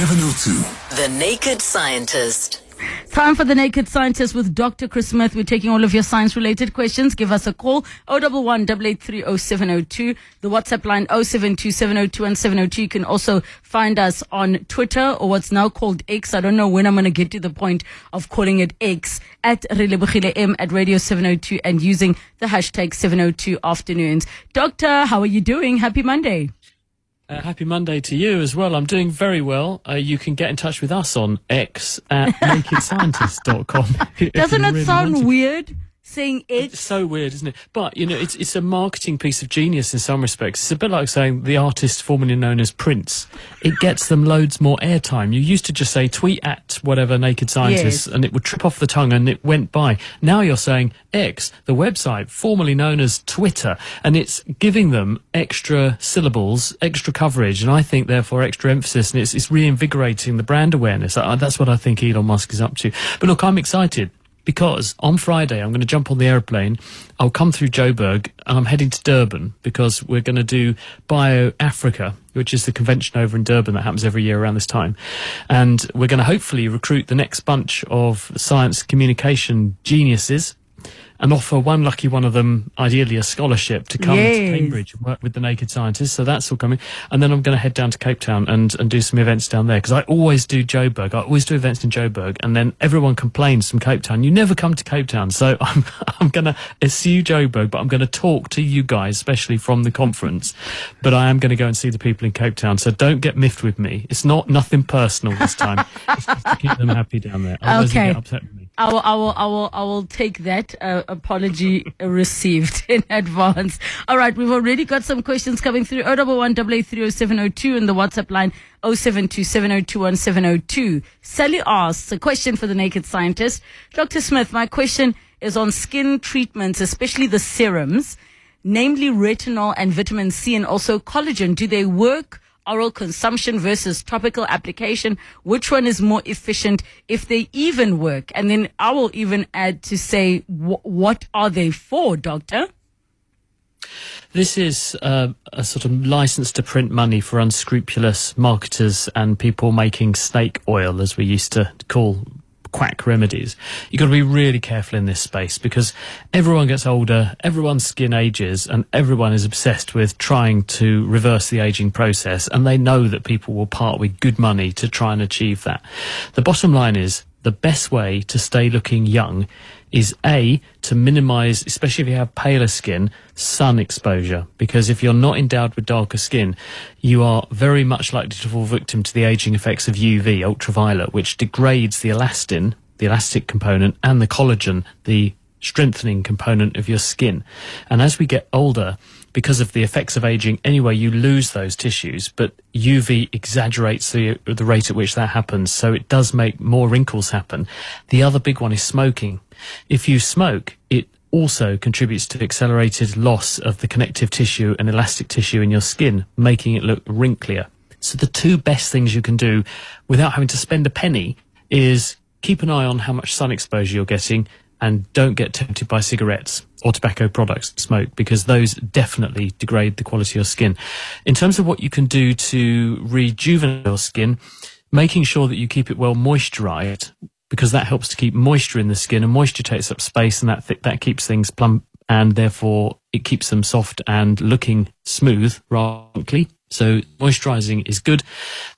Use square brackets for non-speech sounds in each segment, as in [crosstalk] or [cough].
702. The Naked Scientist. Time for the Naked Scientist with Dr. Chris Smith. We're taking all of your science related questions. Give us a call 011 883 The WhatsApp line 072 702 and 702. You can also find us on Twitter or what's now called X. I don't know when I'm going to get to the point of calling it X at Relebogile M at Radio 702 and using the hashtag 702 afternoons. Doctor, how are you doing? Happy Monday. Uh, happy Monday to you as well. I'm doing very well. Uh, you can get in touch with us on X at [laughs] nakedscientist.com. Doesn't it really sound weird? Saying it. It's so weird, isn't it? But you know, it's it's a marketing piece of genius in some respects. It's a bit like saying the artist formerly known as Prince. It gets them loads more airtime. You used to just say tweet at whatever naked scientist, yes. and it would trip off the tongue, and it went by. Now you're saying X, the website formerly known as Twitter, and it's giving them extra syllables, extra coverage, and I think therefore extra emphasis, and it's it's reinvigorating the brand awareness. I, that's what I think Elon Musk is up to. But look, I'm excited because on Friday I'm going to jump on the airplane. I'll come through Joburg and I'm heading to Durban because we're going to do Bio Africa, which is the convention over in Durban that happens every year around this time. And we're going to hopefully recruit the next bunch of science communication geniuses and offer one lucky one of them, ideally a scholarship, to come yes. to Cambridge and work with the Naked Scientists. So that's all coming. And then I'm going to head down to Cape Town and, and do some events down there because I always do Joburg. I always do events in Joburg, and then everyone complains from Cape Town. You never come to Cape Town, so [laughs] I'm I'm going to eschew Joburg, but I'm going to talk to you guys, especially from the conference. But I am going to go and see the people in Cape Town. So don't get miffed with me. It's not nothing personal this time. it's just to keep them happy down there. Otherwise okay. I will, I will, I will, I will take that uh, apology [laughs] received in advance. All right, we've already got some questions coming through. 011 702 and the WhatsApp line 0727021702. Sally asks a question for the naked scientist. Dr. Smith, my question is on skin treatments, especially the serums, namely retinol and vitamin C and also collagen. Do they work? Oral consumption versus topical application, which one is more efficient if they even work? And then I will even add to say, wh- what are they for, doctor? This is uh, a sort of license to print money for unscrupulous marketers and people making snake oil, as we used to call quack remedies. You've got to be really careful in this space because everyone gets older, everyone's skin ages, and everyone is obsessed with trying to reverse the aging process. And they know that people will part with good money to try and achieve that. The bottom line is the best way to stay looking young is A, to minimize, especially if you have paler skin, sun exposure. Because if you're not endowed with darker skin, you are very much likely to fall victim to the aging effects of UV, ultraviolet, which degrades the elastin, the elastic component, and the collagen, the strengthening component of your skin. And as we get older, because of the effects of aging anyway, you lose those tissues, but UV exaggerates the, the rate at which that happens. So it does make more wrinkles happen. The other big one is smoking. If you smoke, it also contributes to accelerated loss of the connective tissue and elastic tissue in your skin, making it look wrinklier. So the two best things you can do without having to spend a penny is keep an eye on how much sun exposure you're getting and don't get tempted by cigarettes or tobacco products smoke because those definitely degrade the quality of your skin. In terms of what you can do to rejuvenate your skin, making sure that you keep it well moisturized because that helps to keep moisture in the skin and moisture takes up space and that th- that keeps things plump and therefore it keeps them soft and looking smooth rather so moisturizing is good.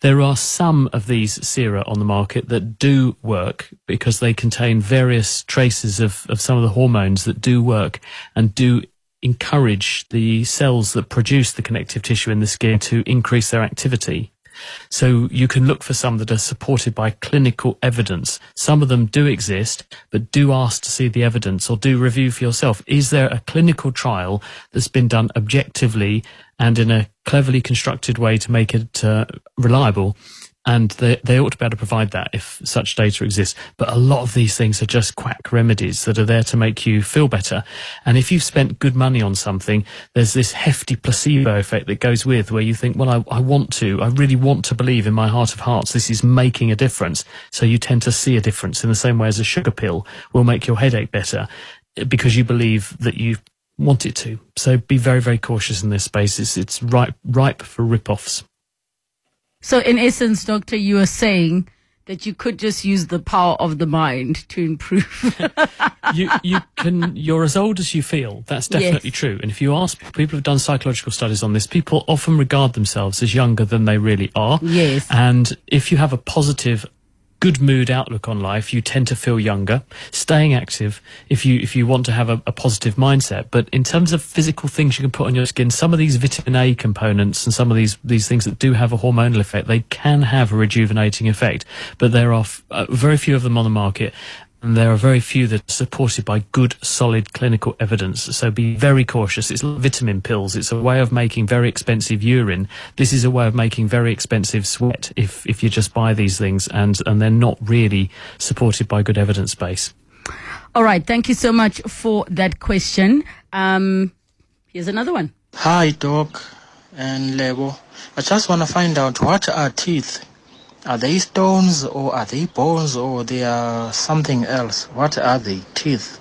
There are some of these sera on the market that do work because they contain various traces of, of some of the hormones that do work and do encourage the cells that produce the connective tissue in the skin to increase their activity. So you can look for some that are supported by clinical evidence. Some of them do exist, but do ask to see the evidence or do review for yourself. Is there a clinical trial that's been done objectively and in a cleverly constructed way to make it uh, reliable? And they, they ought to be able to provide that if such data exists. But a lot of these things are just quack remedies that are there to make you feel better. And if you've spent good money on something, there's this hefty placebo effect that goes with where you think, well, I, I want to, I really want to believe in my heart of hearts this is making a difference. So you tend to see a difference in the same way as a sugar pill will make your headache better because you believe that you want it to. So be very, very cautious in this space. It's, it's ripe, ripe for rip-offs. So, in essence, Doctor, you are saying that you could just use the power of the mind to improve. [laughs] you you can you're as old as you feel. That's definitely Yes. true. And if you ask people who've done psychological studies on this, people often regard themselves as younger than they really are. Yes. And if you have a positive good mood outlook on life, you tend to feel younger. Staying active, if you if you want to have a, a positive mindset, but in terms of physical things you can put on your skin, some of these vitamin A components and some of these these things that do have a hormonal effect, they can have a rejuvenating effect. But there are f- uh, very few of them on the market. And there are very few that are supported by good, solid clinical evidence. So be very cautious. It's like vitamin pills. It's a way of making very expensive urine. This is a way of making very expensive sweat if, if you just buy these things and, and they're not really supported by good evidence base. All right. Thank you so much for that question. Um, here's another one. Hi, Doc and Lebo. I just want to find out what are teeth? Are they stones or are they bones or they are something else? What are they? Teeth.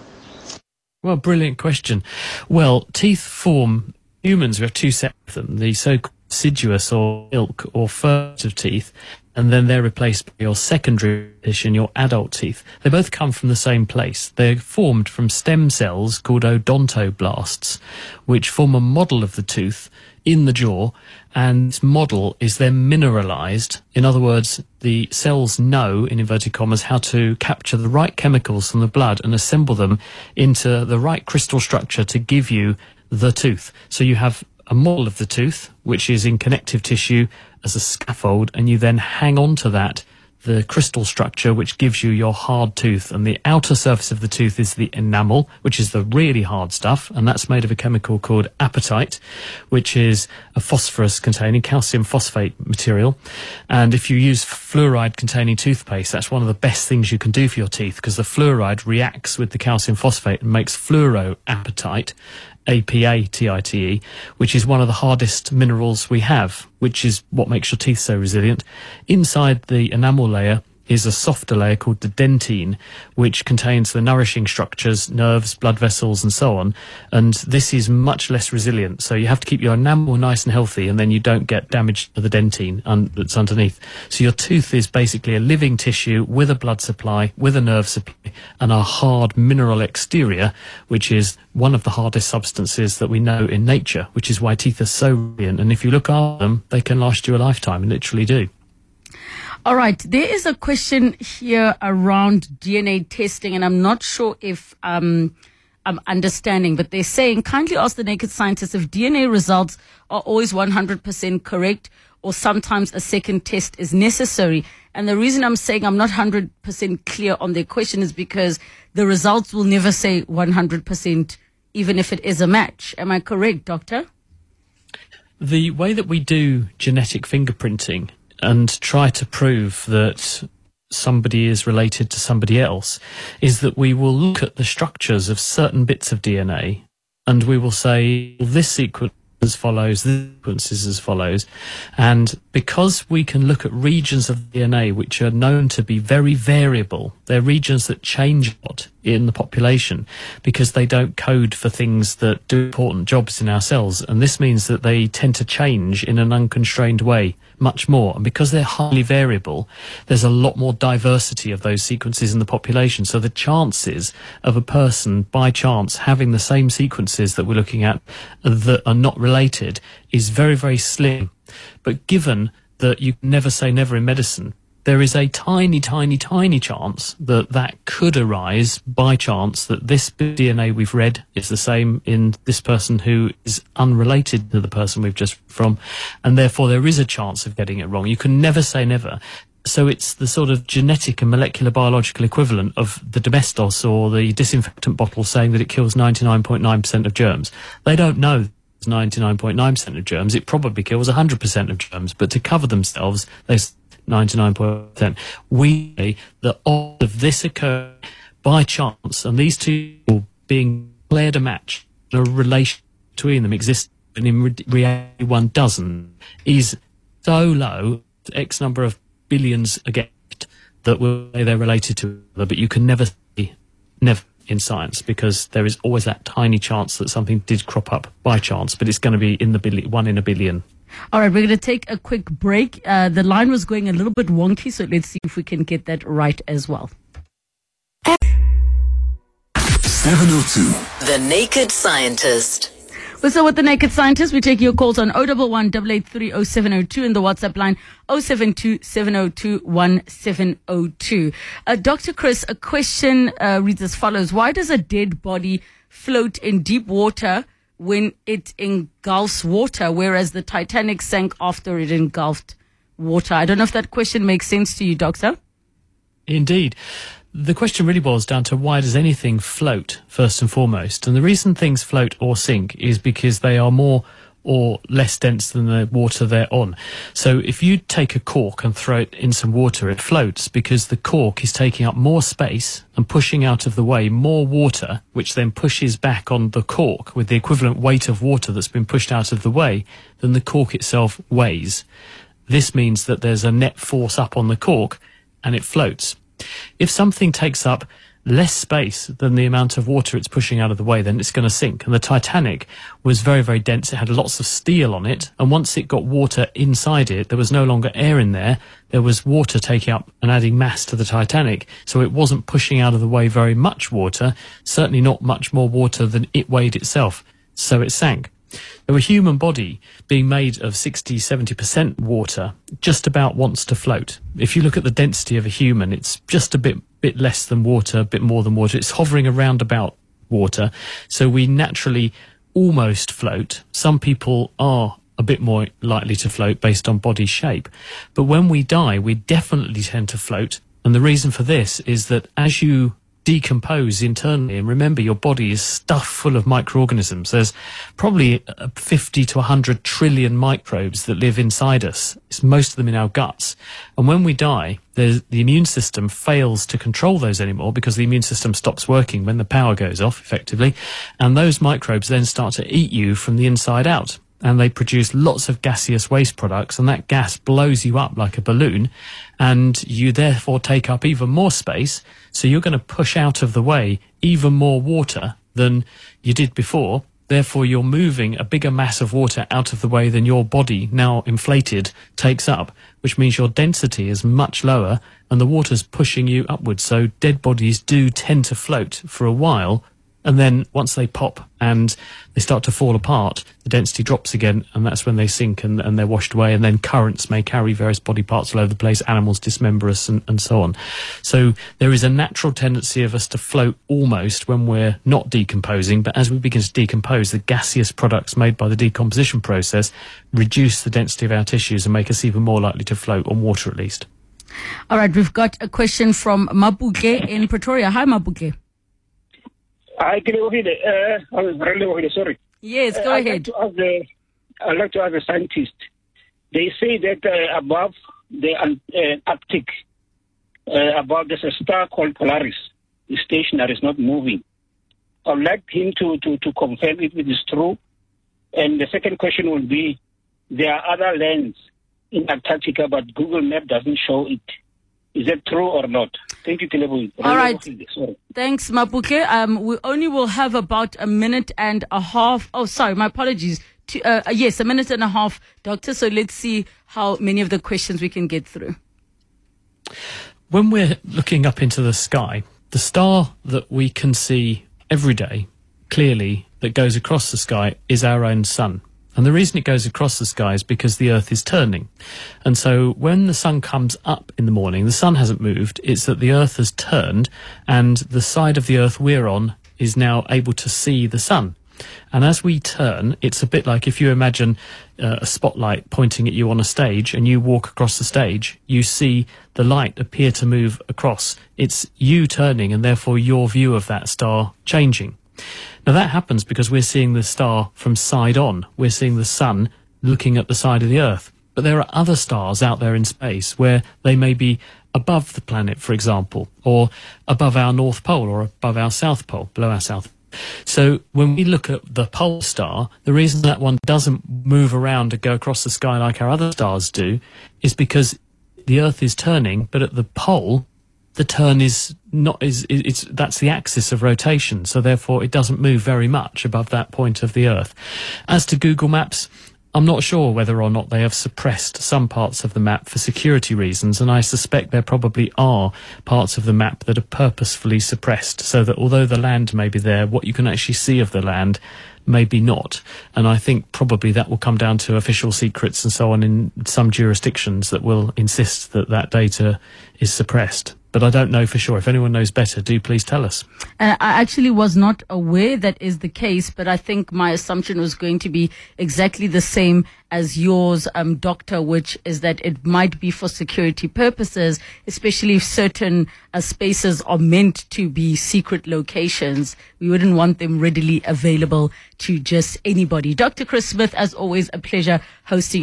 Well, brilliant question. Well, teeth form, humans, we have two sets of them, the so-called deciduous or milk or first of teeth, and then they're replaced by your secondary addition, your adult teeth. They both come from the same place. They're formed from stem cells called odontoblasts, which form a model of the tooth in the jaw, and this model is then mineralized. In other words, the cells know, in inverted commas, how to capture the right chemicals from the blood and assemble them into the right crystal structure to give you the tooth. So you have a model of the tooth, which is in connective tissue as a scaffold, and you then hang on to that the crystal structure which gives you your hard tooth. And the outer surface of the tooth is the enamel which is the really hard stuff and that's made of a chemical called apatite which is a phosphorus containing calcium phosphate material. And if you use fluoride containing toothpaste that's one of the best things you can do for your teeth because the fluoride reacts with the calcium phosphate and makes fluoroapatite APA-TITE, which is one of the hardest minerals we have, which is what makes your teeth so resilient. Inside the enamel layer is a softer layer called the dentine, which contains the nourishing structures, nerves, blood vessels, and so on. And this is much less resilient. So you have to keep your enamel nice and healthy, and then you don't get damage to the dentine un- that's underneath. So your tooth is basically a living tissue with a blood supply, with a nerve supply, and a hard mineral exterior, which is one of the hardest substances that we know in nature, which is why teeth are so brilliant. And if you look after them, they can last you a lifetime, and literally do. All right. There is a question here around DNA testing, and I'm not sure if um, I'm understanding, but they're saying kindly ask the naked scientists if DNA results are always 100% correct or sometimes a second test is necessary. And the reason I'm saying I'm not 100% clear on their question is because the results will never say 100%, even if it is a match. Am I correct, doctor? The way that we do genetic fingerprinting and try to prove that somebody is related to somebody else is that we will look at the structures of certain bits of DNA and we will say well, this sequence as follows, this sequence is as follows. And because we can look at regions of DNA which are known to be very variable, they're regions that change a lot in the population because they don't code for things that do important jobs in our cells. And this means that they tend to change in an unconstrained way much more. And because they're highly variable, there's a lot more diversity of those sequences in the population. So the chances of a person by chance having the same sequences that we're looking at that are not related is very, very slim. But given that you never say never in medicine, there is a tiny, tiny, tiny chance that that could arise by chance that this DNA we've read is the same in this person who is unrelated to the person we've just from, and therefore there is a chance of getting it wrong. You can never say never. So it's the sort of genetic and molecular biological equivalent of the domestos or the disinfectant bottle saying that it kills 99.9% of germs. They don't know 99.9% of germs. It probably kills 100% of germs, but to cover themselves, they 99.9%. We say that all of this occurred by chance, and these two being declared a match, a relation between them exists, and in reality one doesn't, is so low, X number of billions against, that they're related to each other, but you can never see, never in science because there is always that tiny chance that something did crop up by chance, but it's going to be in the one in a billion. All right, we're going to take a quick break. Uh, the line was going a little bit wonky, so let's see if we can get that right as well. 702. The Naked Scientist. We're still with the Naked Scientist. We take your calls on 011 883 0702 and the WhatsApp line 072 702 1702. Uh, Dr. Chris, a question uh, reads as follows Why does a dead body float in deep water when it engulfs water, whereas the Titanic sank after it engulfed water? I don't know if that question makes sense to you, Doctor. Indeed the question really boils down to why does anything float first and foremost? And the reason things float or sink is because they are more or less dense than the water they're on. So if you take a cork and throw it in some water, it floats because the cork is taking up more space and pushing out of the way more water, which then pushes back on the cork with the equivalent weight of water that's been pushed out of the way than the cork itself weighs. This means that there's a net force up on the cork and it floats. If something takes up less space than the amount of water it's pushing out of the way, then it's going to sink. And the Titanic was very, very dense. It had lots of steel on it. And once it got water inside it, there was no longer air in there. There was water taking up and adding mass to the Titanic. So it wasn't pushing out of the way very much water, certainly not much more water than it weighed itself. So it sank. Now, a human body being made of 60, 70% water just about wants to float. If you look at the density of a human, it's just a bit, bit less than water, a bit more than water. It's hovering around about water. So we naturally almost float. Some people are a bit more likely to float based on body shape. But when we die, we definitely tend to float. And the reason for this is that as you decompose internally. And remember, your body is stuffed full of microorganisms. There's probably uh, 50 to 100 trillion microbes that live inside us. It's most of them in our guts. And when we die, the immune system fails to control those anymore because the immune system stops working when the power goes off, effectively. And those microbes then start to eat you from the inside out and they produce lots of gaseous waste products and that gas blows you up like a balloon and you therefore take up even more space. So you're going to push out of the way even more water than you did before. Therefore, you're moving a bigger mass of water out of the way than your body, now inflated, takes up, which means your density is much lower and the water's pushing you upwards. So dead bodies do tend to float for a while and then once they pop and they start to fall apart, the density drops again, and that's when they sink and, and they're washed away. And then currents may carry various body parts all over the place, animals dismember us, and, and so on. So there is a natural tendency of us to float almost when we're not decomposing, but as we begin to decompose, the gaseous products made by the decomposition process reduce the density of our tissues and make us even more likely to float on water at least. All right, we've got a question from Mabuke in Pretoria. Hi, Mabuke. Hi, Kilewogile. Uh, I was really sorry. Yes, go uh, ahead. I'd like, the, I'd like to ask a scientist. They say that uh, above the uh, Arctic, uh, above there's a star called Polaris. The stationary is not moving. I'd like him to, to, to confirm if it is true. And the second question would be, there are other lands in Antarctica, but Google Map doesn't show it. Is that true or not? Thank you, Kilebu. All right. Thanks, Mabuke. Um, we only will have about a minute and a half. Oh, sorry, my apologies. To, uh, uh, yes, a minute and a half, Doctor. So let's see how many of the questions we can get through. When we're looking up into the sky, the star that we can see every day clearly that goes across the sky is our own sun. And the reason it goes across the sky is because the Earth is turning. And so when the sun comes up in the morning, the sun hasn't moved, it's that the Earth has turned and the side of the Earth we're on is now able to see the sun. And as we turn, it's a bit like if you imagine uh, a spotlight pointing at you on a stage and you walk across the stage, you see the light appear to move across. It's you turning and therefore your view of that star changing. Now that happens because we're seeing the star from side on. We're seeing the sun looking at the side of the Earth. But there are other stars out there in space where they may be above the planet, for example, or above our North Pole or above our South Pole, below our South. So when we look at the pole star, the reason that one doesn't move around and go across the sky like our other stars do is because the Earth is turning, but at the pole, the turn is not is it's that's the axis of rotation so therefore it doesn't move very much above that point of the earth as to google maps I'm not sure whether or not they have suppressed some parts of the map for security reasons, and I suspect there probably are parts of the map that are purposefully suppressed so that although the land may be there, what you can actually see of the land maybe not. And I think probably that will come down to official secrets and so on in some jurisdictions that will insist that that data is suppressed. But I don't know for sure. If anyone knows better, do please tell us. And I actually was not aware that is the case, but I think my assumption was going to be exactly the same as yours, um, doctor, which is that it might be for security purposes, especially if certain uh, spaces are meant to be secret locations. We wouldn't want them readily available to just anybody. Dr. Chris Smith, as always, a pleasure hosting